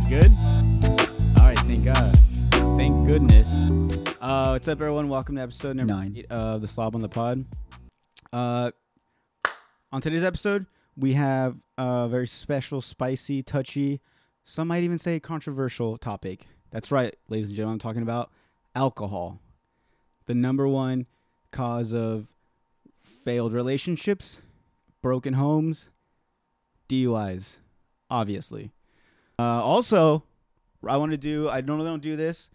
right, good. All right, thank God. Thank goodness. Uh, what's up, everyone? Welcome to episode number Nine. eight of the Slob on the Pod. Uh, on today's episode, we have a very special, spicy, touchy, some might even say controversial topic. That's right, ladies and gentlemen. I'm talking about alcohol, the number one cause of failed relationships, broken homes, DUIs, obviously. Uh, also, I want to do, I normally don't do this,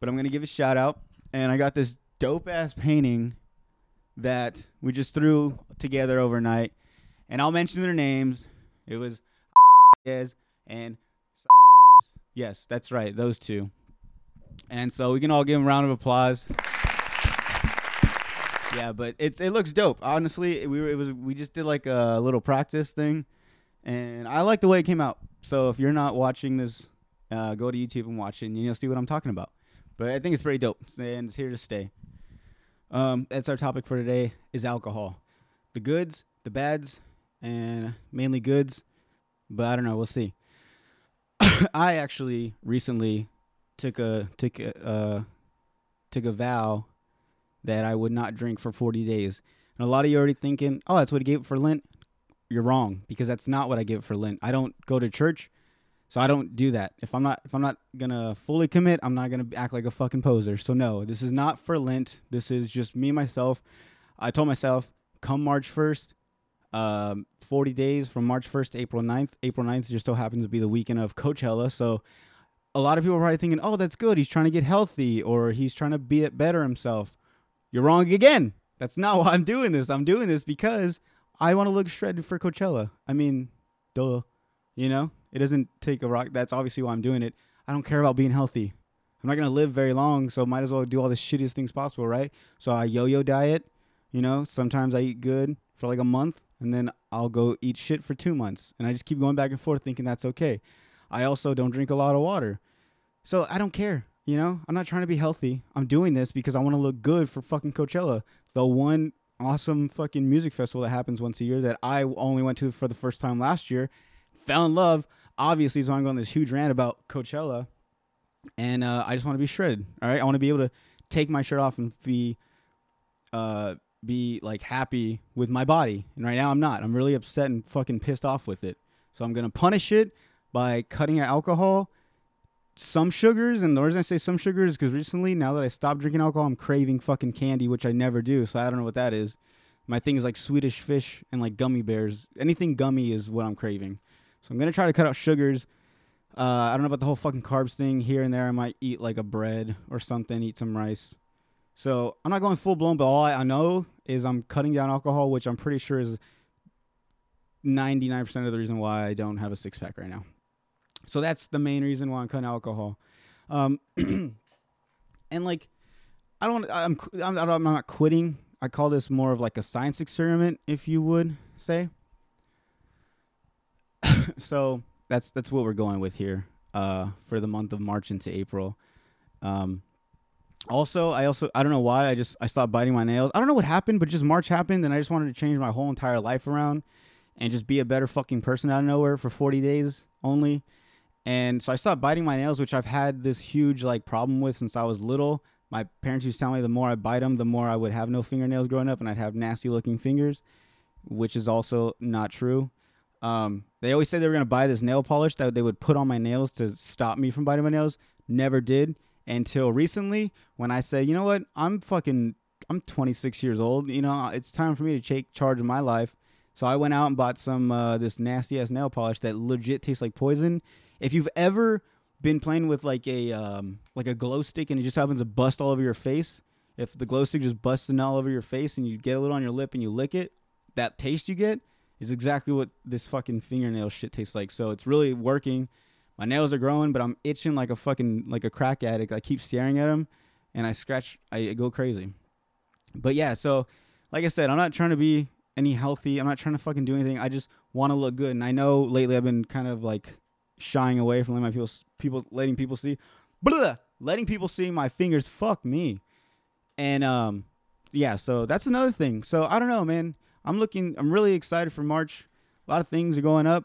but I'm to give a shout out. And I got this dope ass painting that we just threw together overnight. And I'll mention their names. It was Yes and Yes, that's right, those two. And so we can all give them a round of applause. Yeah, but it's it looks dope. Honestly, we were it was we just did like a little practice thing, and I like the way it came out. So if you're not watching this, uh, go to YouTube and watch it, and you'll see what I'm talking about. But I think it's pretty dope, and it's here to stay. Um, that's our topic for today: is alcohol, the goods, the bads, and mainly goods. But I don't know. We'll see. I actually recently took a took a uh, took a vow that I would not drink for 40 days. And a lot of you already thinking, "Oh, that's what he gave for Lent." You're wrong because that's not what I give for Lent. I don't go to church, so I don't do that. If I'm not if I'm not gonna fully commit, I'm not gonna act like a fucking poser. So no, this is not for Lent. This is just me myself. I told myself, come March 1st, um, 40 days from March 1st to April 9th. April 9th just so happens to be the weekend of Coachella, so a lot of people are probably thinking, "Oh, that's good. He's trying to get healthy, or he's trying to be it better himself." You're wrong again. That's not why I'm doing this. I'm doing this because I want to look shredded for Coachella. I mean, duh. You know, it doesn't take a rock. That's obviously why I'm doing it. I don't care about being healthy. I'm not gonna live very long, so might as well do all the shittiest things possible, right? So I yo-yo diet. You know, sometimes I eat good for like a month, and then I'll go eat shit for two months, and I just keep going back and forth, thinking that's okay. I also don't drink a lot of water, so I don't care. You know, I'm not trying to be healthy. I'm doing this because I want to look good for fucking Coachella, the one awesome fucking music festival that happens once a year that I only went to for the first time last year. Fell in love, obviously, so I'm going this huge rant about Coachella, and uh, I just want to be shredded. All right, I want to be able to take my shirt off and be, uh, be like happy with my body. And right now, I'm not. I'm really upset and fucking pissed off with it. So I'm gonna punish it by cutting out alcohol some sugars, and the reason I say some sugars is because recently, now that I stopped drinking alcohol, I'm craving fucking candy, which I never do. So I don't know what that is. My thing is like Swedish fish and like gummy bears. Anything gummy is what I'm craving. So I'm gonna try to cut out sugars. Uh, I don't know about the whole fucking carbs thing. Here and there, I might eat like a bread or something, eat some rice. So I'm not going full blown, but all I know is I'm cutting down alcohol, which I'm pretty sure is 99% of the reason why I don't have a six pack right now. So that's the main reason why I'm cutting alcohol. Um, and like, I don't, I'm, I'm, I'm not quitting. I call this more of like a science experiment, if you would say. so that's that's what we're going with here uh, for the month of March into April. Um, also, I also I don't know why I just I stopped biting my nails. I don't know what happened, but just March happened, and I just wanted to change my whole entire life around and just be a better fucking person out of nowhere for 40 days only. And so I stopped biting my nails, which I've had this huge like problem with since I was little. My parents used to tell me the more I bite them, the more I would have no fingernails growing up, and I'd have nasty looking fingers, which is also not true. Um, they always said they were gonna buy this nail polish that they would put on my nails to stop me from biting my nails. Never did until recently when I said, you know what, I'm fucking, I'm 26 years old. You know, it's time for me to take charge of my life. So I went out and bought some uh, this nasty ass nail polish that legit tastes like poison. If you've ever been playing with like a um, like a glow stick and it just happens to bust all over your face, if the glow stick just busts and all over your face and you get a little on your lip and you lick it, that taste you get is exactly what this fucking fingernail shit tastes like. So it's really working. My nails are growing, but I'm itching like a fucking like a crack addict. I keep staring at them, and I scratch. I go crazy. But yeah, so like I said, I'm not trying to be any healthy. I'm not trying to fucking do anything. I just want to look good. And I know lately I've been kind of like shying away from letting my people people letting people see, blah, letting people see my fingers. Fuck me. And um, yeah. So that's another thing. So I don't know, man. I'm looking. I'm really excited for March. A lot of things are going up.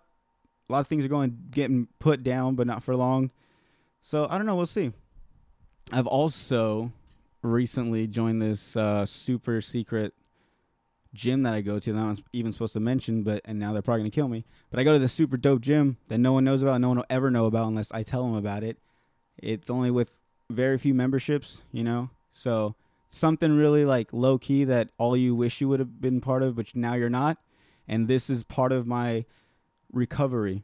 A lot of things are going getting put down, but not for long. So I don't know. We'll see. I've also recently joined this uh, super secret gym that I go to that I'm even supposed to mention, but and now they're probably gonna kill me. But I go to this super dope gym that no one knows about, no one will ever know about unless I tell them about it. It's only with very few memberships, you know. So something really like low key that all you wish you would have been part of, but now you're not. And this is part of my recovery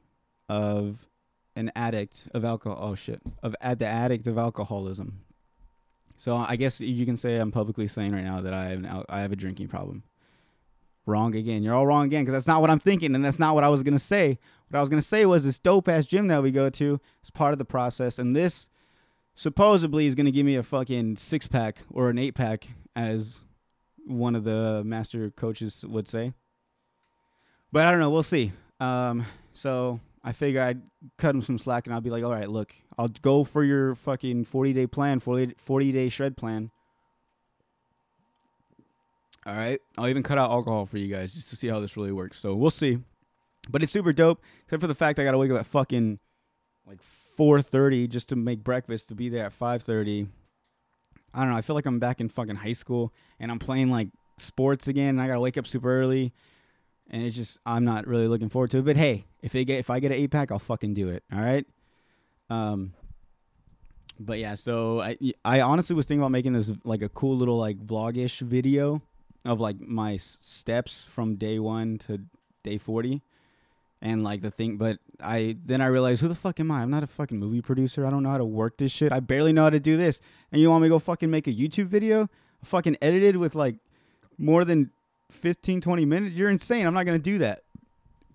of an addict of alcohol. Oh shit, of at the addict of alcoholism. So I guess you can say I'm publicly saying right now that I have an I have a drinking problem. Wrong again. You're all wrong again because that's not what I'm thinking, and that's not what I was gonna say. What I was gonna say was this dope ass gym that we go to is part of the process, and this supposedly is gonna give me a fucking six pack or an eight pack, as one of the master coaches would say. But I don't know. We'll see. Um, so I figure I'd cut him some slack, and I'll be like, all right, look, I'll go for your fucking 40 day plan, 40, 40 day shred plan. All right. I'll even cut out alcohol for you guys just to see how this really works. So we'll see. But it's super dope, except for the fact I gotta wake up at fucking like 4:30 just to make breakfast to be there at 5:30. I don't know. I feel like I'm back in fucking high school and I'm playing like sports again. And I gotta wake up super early, and it's just I'm not really looking forward to it. But hey, if they get if I get an eight pack, I'll fucking do it. All right. Um. But yeah, so I I honestly was thinking about making this like a cool little like vlogish video of like my steps from day one to day 40 and like the thing but i then i realized who the fuck am i? I'm not a fucking movie producer. I don't know how to work this shit. I barely know how to do this. And you want me to go fucking make a youtube video? Fucking edited with like more than 15 20 minutes? You're insane. I'm not gonna do that.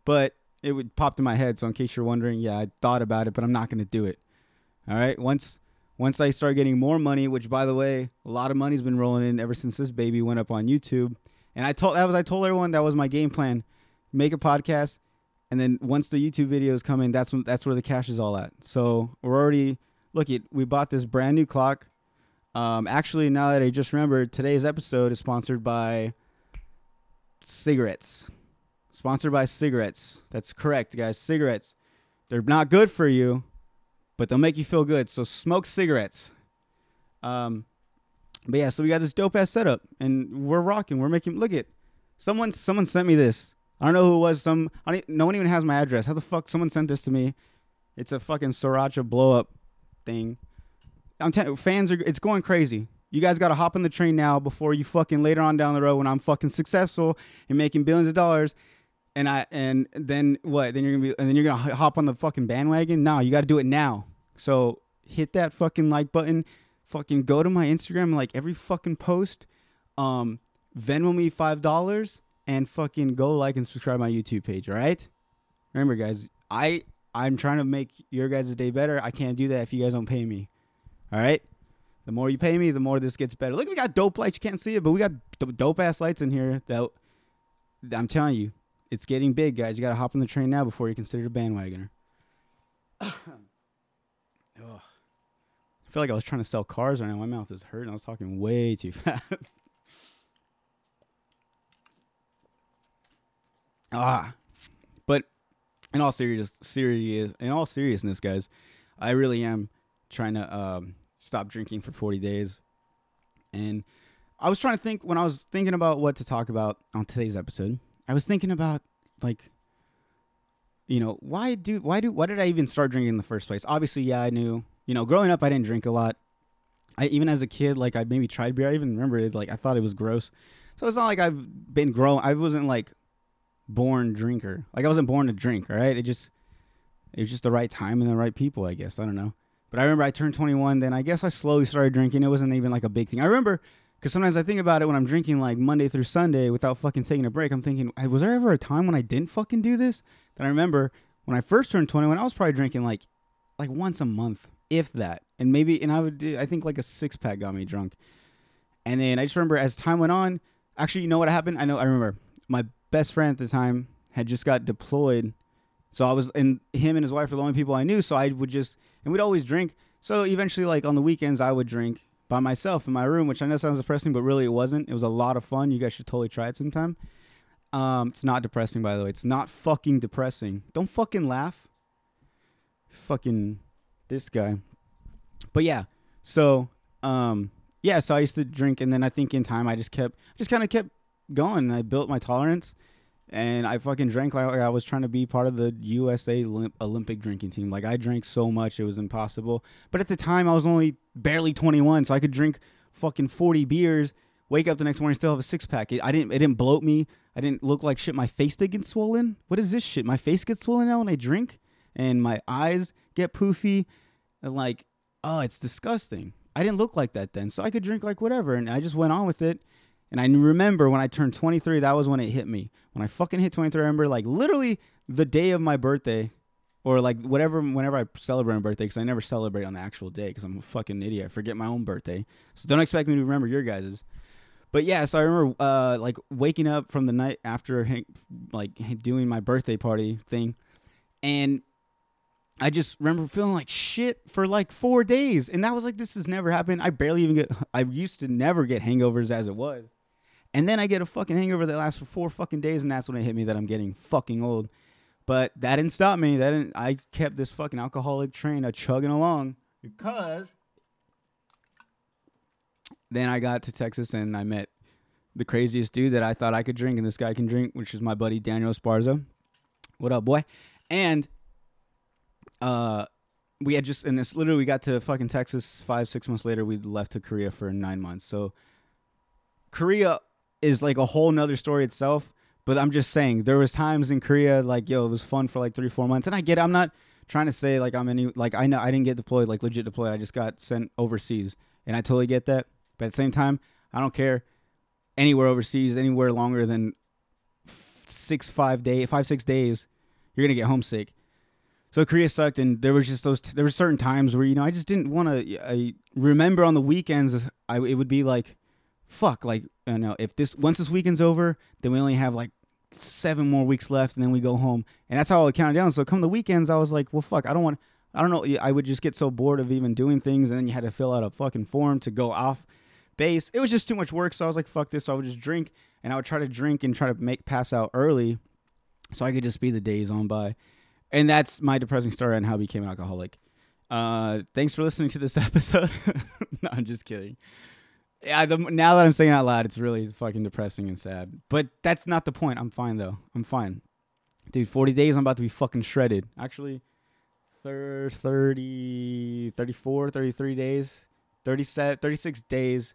But it would pop in my head so in case you're wondering yeah i thought about it but i'm not gonna do it. All right? Once once I start getting more money, which by the way, a lot of money's been rolling in ever since this baby went up on YouTube. And I told that was I told everyone that was my game plan. Make a podcast and then once the YouTube videos come in, that's when that's where the cash is all at. So we're already look it, we bought this brand new clock. Um actually now that I just remembered, today's episode is sponsored by cigarettes. Sponsored by cigarettes. That's correct, guys. Cigarettes. They're not good for you, but they'll make you feel good. So smoke cigarettes. Um, but yeah, so we got this dope ass setup, and we're rocking. We're making. Look at, someone. Someone sent me this. I don't know who it was. Some. I don't, no one even has my address. How the fuck someone sent this to me? It's a fucking sriracha blow up thing. I'm telling fans are. It's going crazy. You guys got to hop on the train now before you fucking later on down the road when I'm fucking successful and making billions of dollars and I and then what? Then you're gonna be and then you're gonna hop on the fucking bandwagon. No, you got to do it now. So hit that fucking like button. Fucking go to my Instagram like every fucking post. Um, Venmo me five dollars and fucking go like and subscribe my YouTube page. All right. Remember, guys, I I'm trying to make your guys' day better. I can't do that if you guys don't pay me. All right. The more you pay me, the more this gets better. Look, we got dope lights. You can't see it, but we got dope ass lights in here that I'm telling you, it's getting big, guys. You got to hop on the train now before you're considered a bandwagoner. Ugh. I feel like I was trying to sell cars right now. My mouth is hurting. I was talking way too fast. ah, but in all serious, serious, in all seriousness, guys, I really am trying to um, stop drinking for 40 days, and I was trying to think when I was thinking about what to talk about on today's episode. I was thinking about like you know, why do why do why did I even start drinking in the first place? Obviously, yeah, I knew. You know, growing up I didn't drink a lot. I even as a kid like I maybe tried beer. I even remember it like I thought it was gross. So it's not like I've been grown I wasn't like born drinker. Like I wasn't born to drink, all right? It just it was just the right time and the right people, I guess. I don't know. But I remember I turned 21 then I guess I slowly started drinking. It wasn't even like a big thing. I remember because sometimes I think about it when I'm drinking like Monday through Sunday without fucking taking a break. I'm thinking, was there ever a time when I didn't fucking do this? Then I remember when I first turned 21, I was probably drinking like like once a month, if that. And maybe, and I would, do, I think like a six pack got me drunk. And then I just remember as time went on, actually, you know what happened? I know, I remember my best friend at the time had just got deployed. So I was, and him and his wife were the only people I knew. So I would just, and we'd always drink. So eventually, like on the weekends, I would drink by myself in my room, which I know sounds depressing, but really it wasn't. It was a lot of fun. You guys should totally try it sometime. Um, it's not depressing, by the way. It's not fucking depressing. Don't fucking laugh. Fucking this guy. But yeah, so um, yeah, so I used to drink, and then I think in time I just kept, just kind of kept going. I built my tolerance, and I fucking drank like I was trying to be part of the USA Olympic drinking team. Like I drank so much it was impossible. But at the time I was only barely 21, so I could drink fucking 40 beers, wake up the next morning still have a six pack. It, I didn't it didn't bloat me. I didn't look like shit. My face did get swollen. What is this shit? My face gets swollen now when I drink, and my eyes get poofy, and like, oh, it's disgusting. I didn't look like that then, so I could drink like whatever, and I just went on with it. And I remember when I turned 23, that was when it hit me. When I fucking hit 23, I remember like literally the day of my birthday, or like whatever, whenever I celebrate my birthday, because I never celebrate on the actual day, because I'm a fucking idiot. I forget my own birthday, so don't expect me to remember your guys's. But yeah, so I remember uh, like waking up from the night after like doing my birthday party thing, and I just remember feeling like shit for like four days, and that was like this has never happened. I barely even get. I used to never get hangovers as it was, and then I get a fucking hangover that lasts for four fucking days, and that's when it hit me that I'm getting fucking old. But that didn't stop me. That didn't. I kept this fucking alcoholic train a chugging along because then I got to Texas and I met the craziest dude that I thought I could drink and this guy can drink, which is my buddy Daniel Esparza. What up, boy? And uh we had just and this literally we got to fucking Texas five, six months later, we left to Korea for nine months. So Korea is like a whole nother story itself. But I'm just saying, there was times in Korea like, yo, it was fun for like three, four months. And I get it, I'm not trying to say like I'm any like I know I didn't get deployed, like legit deployed. I just got sent overseas. And I totally get that. But at the same time, I don't care anywhere overseas, anywhere longer than six, five day, five, six days, you're gonna get homesick. So Korea sucked, and there was just those. There were certain times where you know I just didn't want to. I remember on the weekends, I it would be like, fuck, like you know, if this once this weekend's over, then we only have like seven more weeks left, and then we go home, and that's how I would count down. So come the weekends, I was like, well, fuck, I don't want. I don't know. I would just get so bored of even doing things, and then you had to fill out a fucking form to go off base. It was just too much work, so I was like, fuck this. So I would just drink, and I would try to drink and try to make pass out early, so I could just be the days on by. And that's my depressing story on how I became an alcoholic. Uh, thanks for listening to this episode. no, I'm just kidding. Yeah, the, now that I'm saying out loud, it's really fucking depressing and sad. But that's not the point. I'm fine though. I'm fine, dude. 40 days. I'm about to be fucking shredded. Actually, 30, 34, 33 days, 37, 36 days.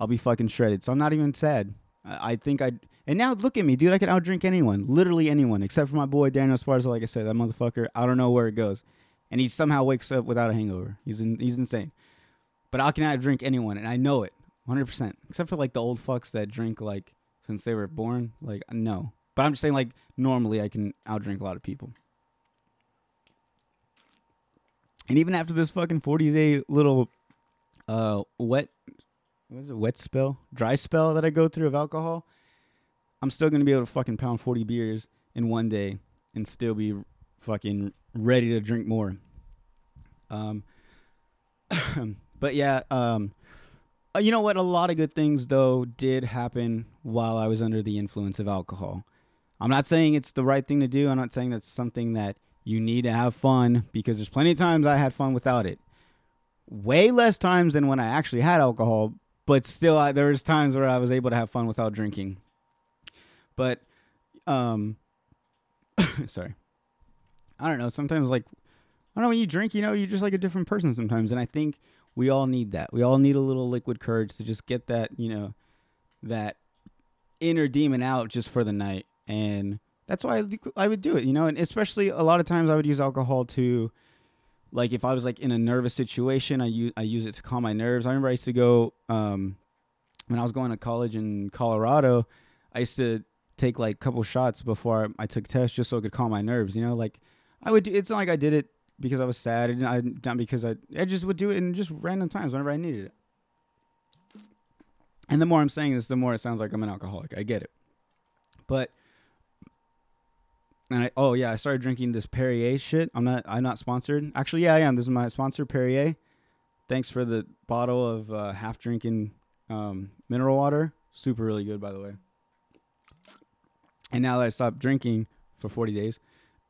I'll be fucking shredded. So I'm not even sad. I, I think I and now look at me, dude. I can outdrink anyone, literally anyone, except for my boy Daniel Esparza. Like I said, that motherfucker. I don't know where it goes, and he somehow wakes up without a hangover. He's in, he's insane. But I can outdrink anyone, and I know it, 100. percent Except for like the old fucks that drink like since they were born. Like no, but I'm just saying like normally I can outdrink a lot of people. And even after this fucking 40 day little uh wet what is it, wet spell, dry spell that I go through of alcohol, I'm still gonna be able to fucking pound 40 beers in one day and still be fucking ready to drink more. Um, but yeah, um, uh, you know what? A lot of good things though did happen while I was under the influence of alcohol. I'm not saying it's the right thing to do. I'm not saying that's something that you need to have fun because there's plenty of times I had fun without it. Way less times than when I actually had alcohol, but still I, there was times where I was able to have fun without drinking. But um sorry. I don't know, sometimes like I don't know when you drink, you know, you're just like a different person sometimes and I think we all need that. We all need a little liquid courage to just get that, you know, that inner demon out just for the night and that's why I, I would do it, you know, and especially a lot of times I would use alcohol to like if I was like in a nervous situation, I use I use it to calm my nerves. I remember I used to go um, when I was going to college in Colorado. I used to take like a couple shots before I, I took tests just so it could calm my nerves. You know, like I would. do, It's not like I did it because I was sad. and I not because I. I just would do it in just random times whenever I needed it. And the more I'm saying this, the more it sounds like I'm an alcoholic. I get it, but and I oh yeah, I started drinking this Perrier shit. I'm not I'm not sponsored. Actually, yeah, I am. This is my sponsor, Perrier. Thanks for the bottle of uh, half drinking um, mineral water. Super really good, by the way. And now that I stopped drinking for 40 days,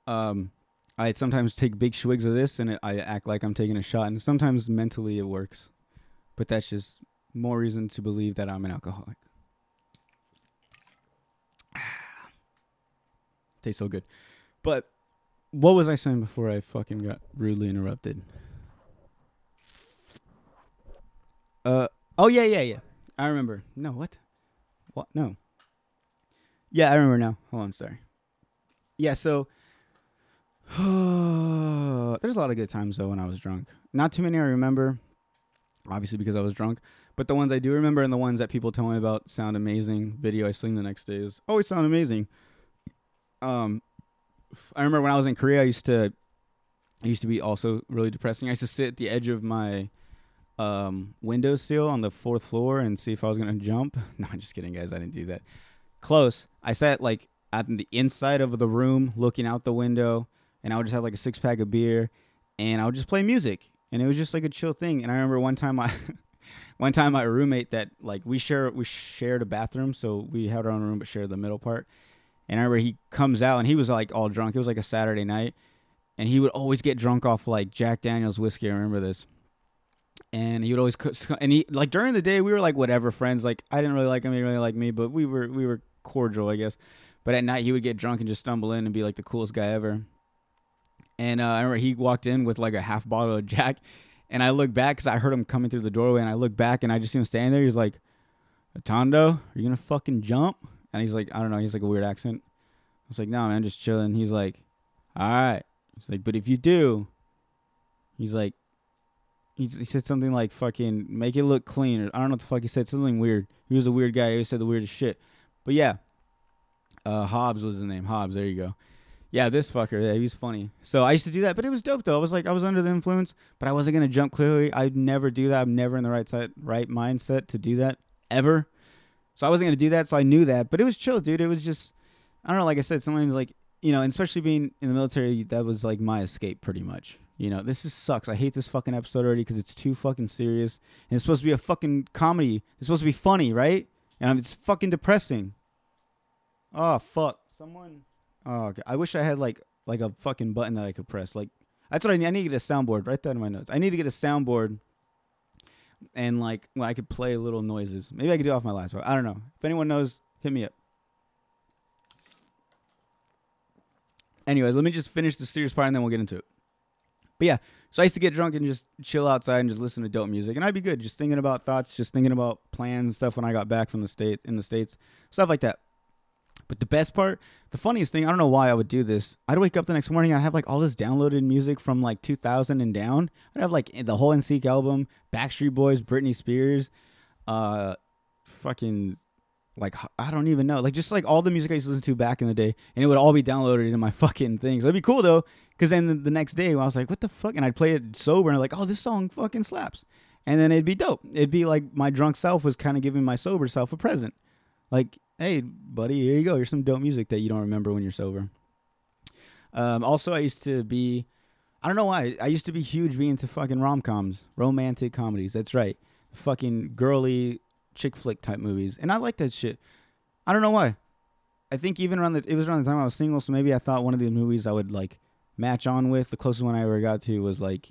um, I sometimes take big swigs of this and it, I act like I'm taking a shot. And sometimes mentally it works. But that's just more reason to believe that I'm an alcoholic. Tastes so good. But what was I saying before I fucking got rudely interrupted? Uh oh yeah yeah yeah. I remember. No, what? What? No. Yeah, I remember now. Hold on, sorry. Yeah, so there's a lot of good times though when I was drunk. Not too many I remember, obviously because I was drunk. But the ones I do remember and the ones that people tell me about sound amazing. Video I sling the next day is always sound amazing. Um, I remember when I was in Korea, I used to, I used to be also really depressing. I used to sit at the edge of my um, window sill on the fourth floor and see if I was gonna jump. No, I'm just kidding, guys. I didn't do that. Close. I sat like at the inside of the room, looking out the window, and I would just have like a six pack of beer, and I would just play music, and it was just like a chill thing. And I remember one time I. one time my roommate that like we share we shared a bathroom so we had our own room but shared the middle part and I remember he comes out and he was like all drunk. It was like a Saturday night. And he would always get drunk off like Jack Daniels whiskey. I remember this. And he would always and he like during the day we were like whatever friends. Like I didn't really like him, he really like me, but we were we were cordial, I guess. But at night he would get drunk and just stumble in and be like the coolest guy ever. And uh, I remember he walked in with like a half bottle of Jack, and I looked back because I heard him coming through the doorway, and I looked back and I just see him standing there. He's like, "Tondo, are you gonna fucking jump?" And he's like, I don't know, he's like a weird accent. I was like, no, man, just chilling. He's like, all right. He's like, but if you do, he's like, he, he said something like fucking make it look clean. Or I don't know what the fuck he said. Something weird. He was a weird guy. He said the weirdest shit. But yeah, uh, Hobbs was his name. Hobbs. There you go. Yeah, this fucker. Yeah, he was funny. So I used to do that, but it was dope though. I was like, I was under the influence, but I wasn't gonna jump. Clearly, I'd never do that. I'm never in the right side, right mindset to do that ever. So I wasn't gonna do that. So I knew that, but it was chill, dude. It was just, I don't know. Like I said, sometimes like you know, especially being in the military, that was like my escape, pretty much. You know, this is sucks. I hate this fucking episode already because it's too fucking serious, and it's supposed to be a fucking comedy. It's supposed to be funny, right? And it's fucking depressing. Oh fuck! Someone. Oh. I wish I had like like a fucking button that I could press. Like that's what I need. I need to get a soundboard. Write that in my notes. I need to get a soundboard and like well, I could play little noises. Maybe I could do it off my laptop. I don't know. If anyone knows, hit me up. Anyways, let me just finish the serious part and then we'll get into it. But yeah, so I used to get drunk and just chill outside and just listen to dope music, and I'd be good, just thinking about thoughts, just thinking about plans stuff when I got back from the state in the states, stuff like that. But the best part, the funniest thing, I don't know why I would do this. I'd wake up the next morning, I'd have like all this downloaded music from like 2000 and down. I'd have like the whole NSYNC album, Backstreet Boys, Britney Spears, uh, fucking like I don't even know, like just like all the music I used to listen to back in the day, and it would all be downloaded into my fucking things. It'd be cool though, because then the, the next day I was like, what the fuck, and I'd play it sober, and I'm like, oh, this song fucking slaps, and then it'd be dope. It'd be like my drunk self was kind of giving my sober self a present, like hey, buddy, here you go. Here's some dope music that you don't remember when you're sober. Um, also, I used to be, I don't know why, I used to be huge being into fucking rom coms, romantic comedies. That's right. Fucking girly chick flick type movies. And I like that shit. I don't know why. I think even around the, it was around the time I was single, so maybe I thought one of the movies I would like match on with. The closest one I ever got to was like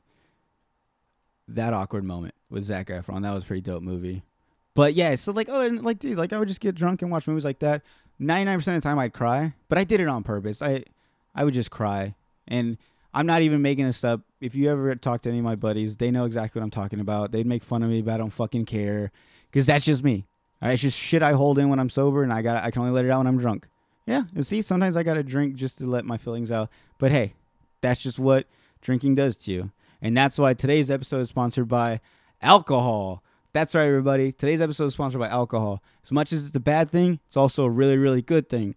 that awkward moment with Zac Efron. That was pretty dope movie. But yeah, so like, oh, like, dude, like I would just get drunk and watch movies like that. Ninety nine percent of the time, I'd cry, but I did it on purpose. I, I would just cry, and I'm not even making this up. If you ever talk to any of my buddies, they know exactly what I'm talking about. They'd make fun of me, but I don't fucking care, because that's just me. All right, it's just shit I hold in when I'm sober, and I got I can only let it out when I'm drunk. Yeah, and see, sometimes I gotta drink just to let my feelings out. But hey, that's just what drinking does to you, and that's why today's episode is sponsored by alcohol. That's right, everybody. Today's episode is sponsored by alcohol. As much as it's a bad thing, it's also a really, really good thing.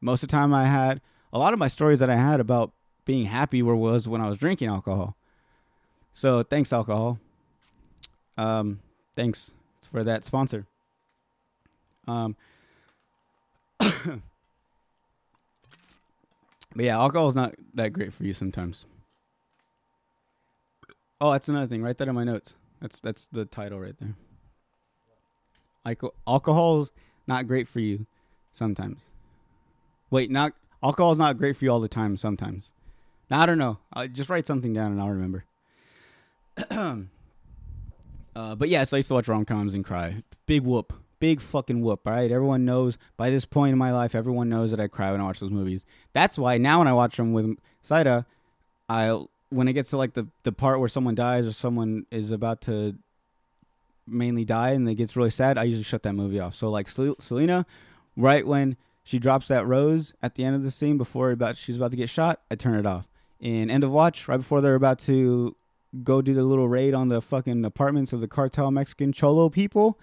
Most of the time, I had a lot of my stories that I had about being happy were was when I was drinking alcohol. So thanks, alcohol. Um, thanks for that sponsor. Um, but yeah, alcohol is not that great for you sometimes. Oh, that's another thing. Write that in my notes. That's that's the title right there. Alcohol's not great for you sometimes. Wait, not alcohol is not great for you all the time. Sometimes. Now, I don't know. I just write something down and I'll remember. uh, but yeah, so I used to watch rom coms and cry. Big whoop, big fucking whoop. All right, everyone knows by this point in my life, everyone knows that I cry when I watch those movies. That's why now when I watch them with Saida, I when it gets to like the the part where someone dies or someone is about to mainly die and it gets really sad, I usually shut that movie off. So like Sel- Selena, right when she drops that rose at the end of the scene before about she's about to get shot, I turn it off. In End of Watch, right before they're about to go do the little raid on the fucking apartments of the cartel Mexican Cholo people,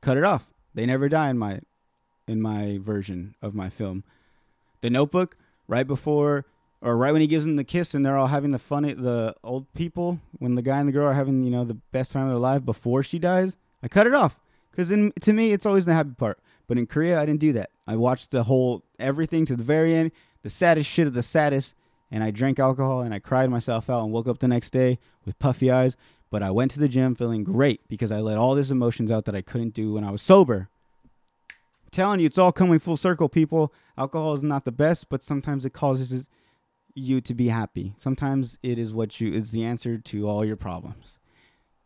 cut it off. They never die in my in my version of my film. The Notebook, right before or right when he gives them the kiss and they're all having the fun the old people when the guy and the girl are having you know the best time of their life before she dies i cut it off. Because to me it's always the happy part. But in korea i didn't do that. I watched the whole everything to the very end the saddest shit of the saddest and i drank alcohol and i cried myself out and woke up the next day with puffy eyes. But i went to the gym feeling great because i let all these emotions out that i couldn't do when i was sober. Telling you it's all coming full circle people. Alcohol is not the best but sometimes it causes you to be happy. Sometimes it is what you is the answer to all your problems.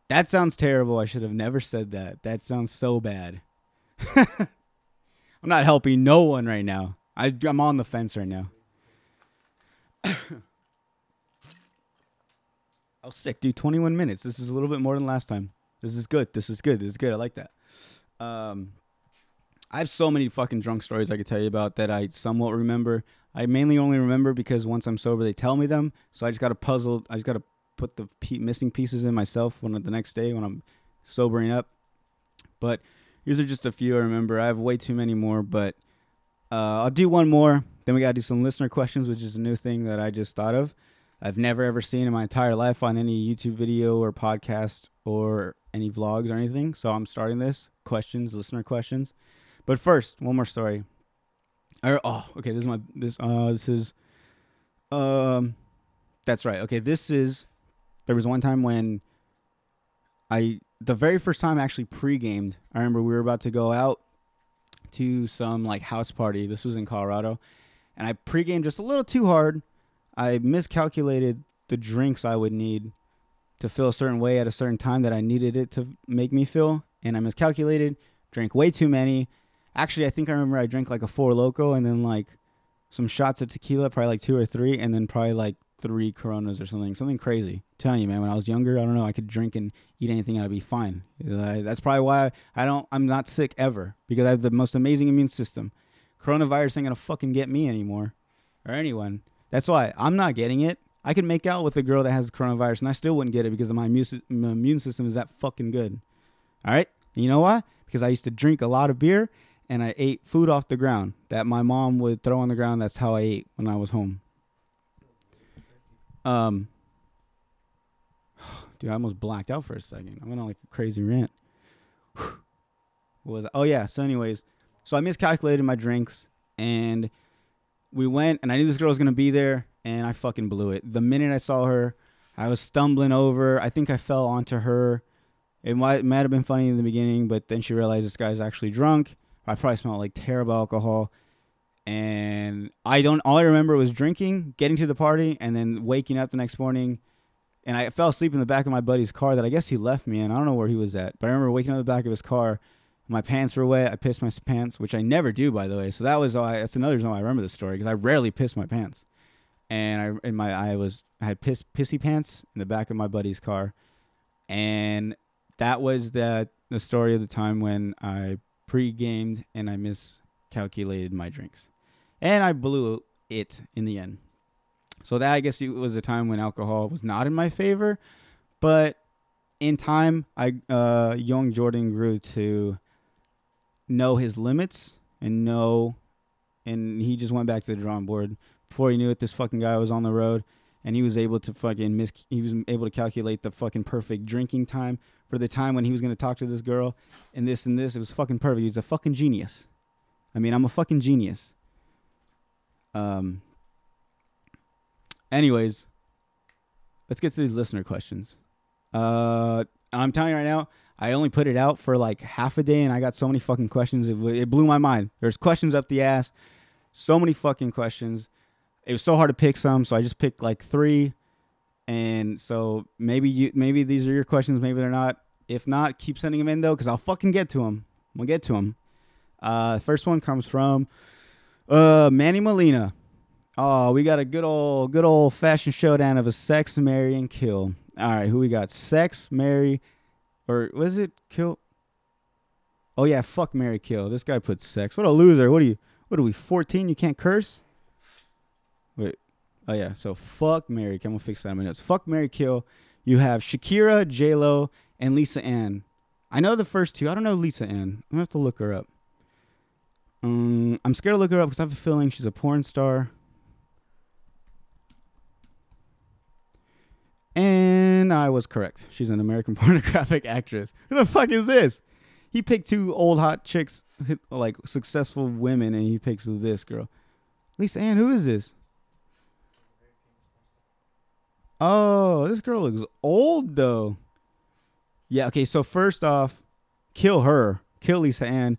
That sounds terrible. I should have never said that. That sounds so bad. I'm not helping no one right now. I, I'm on the fence right now. I was sick, dude. 21 minutes. This is a little bit more than last time. This is good. This is good. This is good. I like that. Um, I have so many fucking drunk stories I could tell you about that I somewhat remember. I mainly only remember because once I'm sober, they tell me them. So I just got to puzzle. I just got to put the missing pieces in myself when the next day when I'm sobering up. But these are just a few I remember. I have way too many more, but uh, I'll do one more. Then we got to do some listener questions, which is a new thing that I just thought of. I've never ever seen in my entire life on any YouTube video or podcast or any vlogs or anything. So I'm starting this questions, listener questions. But first, one more story. Oh, okay. This is my this uh this is um that's right. Okay, this is there was one time when I the very first time I actually pre-gamed. I remember we were about to go out to some like house party. This was in Colorado, and I pre-gamed just a little too hard. I miscalculated the drinks I would need to feel a certain way at a certain time that I needed it to make me feel, and I miscalculated, drank way too many, Actually, I think I remember I drank like a Four Loko and then like some shots of tequila, probably like two or three, and then probably like three Coronas or something, something crazy. I'm telling you, man, when I was younger, I don't know, I could drink and eat anything and I'd be fine. That's probably why I don't, I'm not sick ever because I have the most amazing immune system. Coronavirus ain't gonna fucking get me anymore or anyone. That's why I'm not getting it. I could make out with a girl that has coronavirus and I still wouldn't get it because my immune system is that fucking good. All right, and you know why? Because I used to drink a lot of beer and I ate food off the ground that my mom would throw on the ground. That's how I ate when I was home. Um, dude, I almost blacked out for a second. I went on like a crazy rant. what was oh yeah. So, anyways, so I miscalculated my drinks, and we went, and I knew this girl was gonna be there, and I fucking blew it. The minute I saw her, I was stumbling over. I think I fell onto her. It might, it might have been funny in the beginning, but then she realized this guy's actually drunk I probably smelled like terrible alcohol. And I don't, all I remember was drinking, getting to the party, and then waking up the next morning. And I fell asleep in the back of my buddy's car that I guess he left me in. I don't know where he was at. But I remember waking up in the back of his car. My pants were wet. I pissed my pants, which I never do, by the way. So that was why, that's another reason why I remember this story because I rarely piss my pants. And I, in my, I was, I had piss, pissy pants in the back of my buddy's car. And that was the, the story of the time when I pre-gamed and I miscalculated my drinks, and I blew it in the end. So that I guess it was a time when alcohol was not in my favor, but in time, I uh, young Jordan grew to know his limits and know, and he just went back to the drawing board. Before he knew it, this fucking guy was on the road, and he was able to fucking miss. He was able to calculate the fucking perfect drinking time for the time when he was going to talk to this girl and this and this. It was fucking perfect. He was a fucking genius. I mean, I'm a fucking genius. Um. Anyways, let's get to these listener questions. Uh, I'm telling you right now, I only put it out for like half a day, and I got so many fucking questions. It, it blew my mind. There's questions up the ass. So many fucking questions. It was so hard to pick some, so I just picked like three. And so maybe you, maybe these are your questions, maybe they're not. If not, keep sending them in though, because I'll fucking get to them. We'll get to them. Uh, first one comes from uh, Manny Molina. Oh, we got a good old, good old fashioned showdown of a sex, marry, and kill. All right, who we got? Sex, marry, or was it kill? Oh yeah, fuck, marry, kill. This guy put sex. What a loser. What are you? What are we? Fourteen? You can't curse. Wait. Oh yeah. So fuck, marry. I'm gonna fix that in a minute. Fuck, Mary kill. You have Shakira, J Lo, and Lisa Ann. I know the first two. I don't know Lisa Ann. I'm gonna have to look her up. Um, I'm scared to look her up because I have a feeling she's a porn star. And I was correct. She's an American pornographic actress. Who the fuck is this? He picked two old hot chicks, like successful women, and he picks this girl. Lisa Ann, who is this? Oh, this girl looks old though. Yeah, okay, so first off, kill her. Kill Lisa Ann.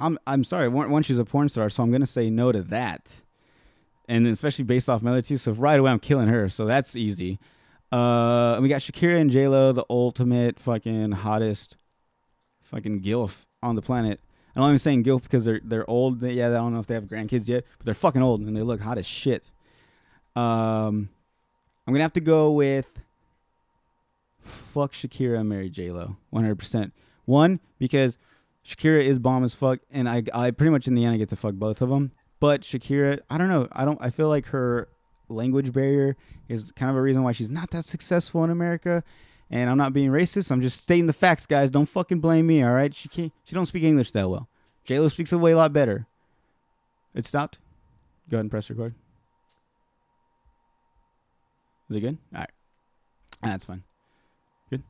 I'm I'm sorry, one, she's a porn star, so I'm gonna say no to that. And then especially based off Melody, so right away I'm killing her, so that's easy. Uh, we got Shakira and J Lo, the ultimate fucking hottest, fucking gilf on the planet. I'm only saying gilf because they're they're old. Yeah, I don't know if they have grandkids yet, but they're fucking old and they look hot as shit. Um, I'm gonna have to go with fuck Shakira and marry J Lo, 100. percent One because Shakira is bomb as fuck, and I I pretty much in the end I get to fuck both of them. But Shakira, I don't know. I don't. I feel like her language barrier is kind of a reason why she's not that successful in America. And I'm not being racist. I'm just stating the facts, guys. Don't fucking blame me. All right. She can't. She don't speak English that well. J Lo speaks a way a lot better. It stopped. Go ahead and press record. Is it good? All right. That's fine. Good.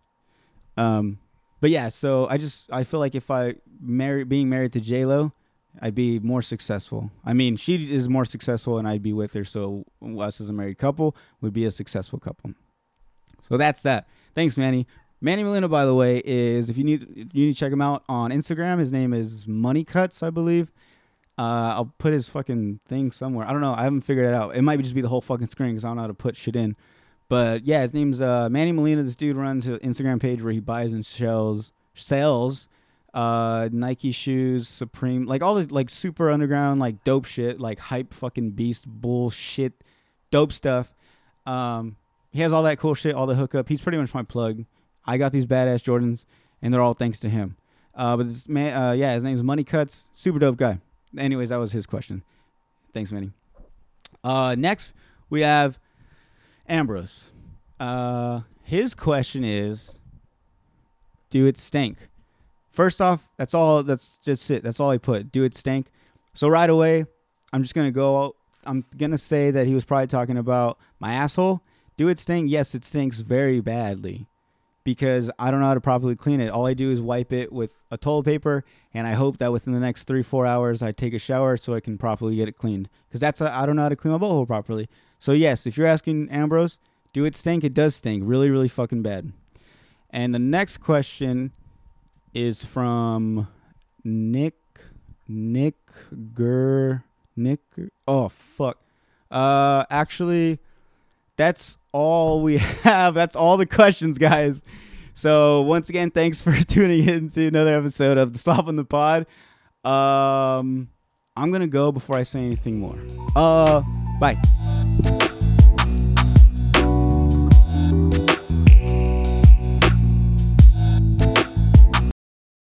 Um, but yeah. So I just I feel like if I marry being married to J Lo, I'd be more successful. I mean, she is more successful, and I'd be with her. So us as a married couple would be a successful couple. So that's that. Thanks, Manny. Manny Molina, by the way, is if you need you need to check him out on Instagram. His name is Money Cuts, I believe. Uh, I'll put his fucking thing somewhere. I don't know. I haven't figured it out. It might just be the whole fucking screen because I don't know how to put shit in. But yeah, his name's uh, Manny Molina. This dude runs an Instagram page where he buys and sells sells uh Nike shoes, Supreme, like all the like super underground, like dope shit, like hype fucking beast bullshit, dope stuff. Um, he has all that cool shit, all the hookup. He's pretty much my plug. I got these badass Jordans, and they're all thanks to him. Uh, but this man, uh, yeah, his name's Money Cuts, super dope guy. Anyways, that was his question. Thanks, Manny. Uh, next we have Ambrose. Uh, his question is, do it stink? First off, that's all. That's just it. That's all I put. Do it stink. So right away, I'm just gonna go. I'm gonna say that he was probably talking about my asshole. Do it stink? Yes, it stinks very badly because I don't know how to properly clean it. All I do is wipe it with a toilet paper, and I hope that within the next three four hours I take a shower so I can properly get it cleaned. Because that's I don't know how to clean my butthole properly. So yes, if you're asking Ambrose, do it stink? It does stink, really, really fucking bad. And the next question is from Nick Nick Gur Nick oh fuck. Uh actually that's all we have. That's all the questions, guys. So once again, thanks for tuning in to another episode of the Stop on the Pod. Um I'm gonna go before I say anything more. Uh bye.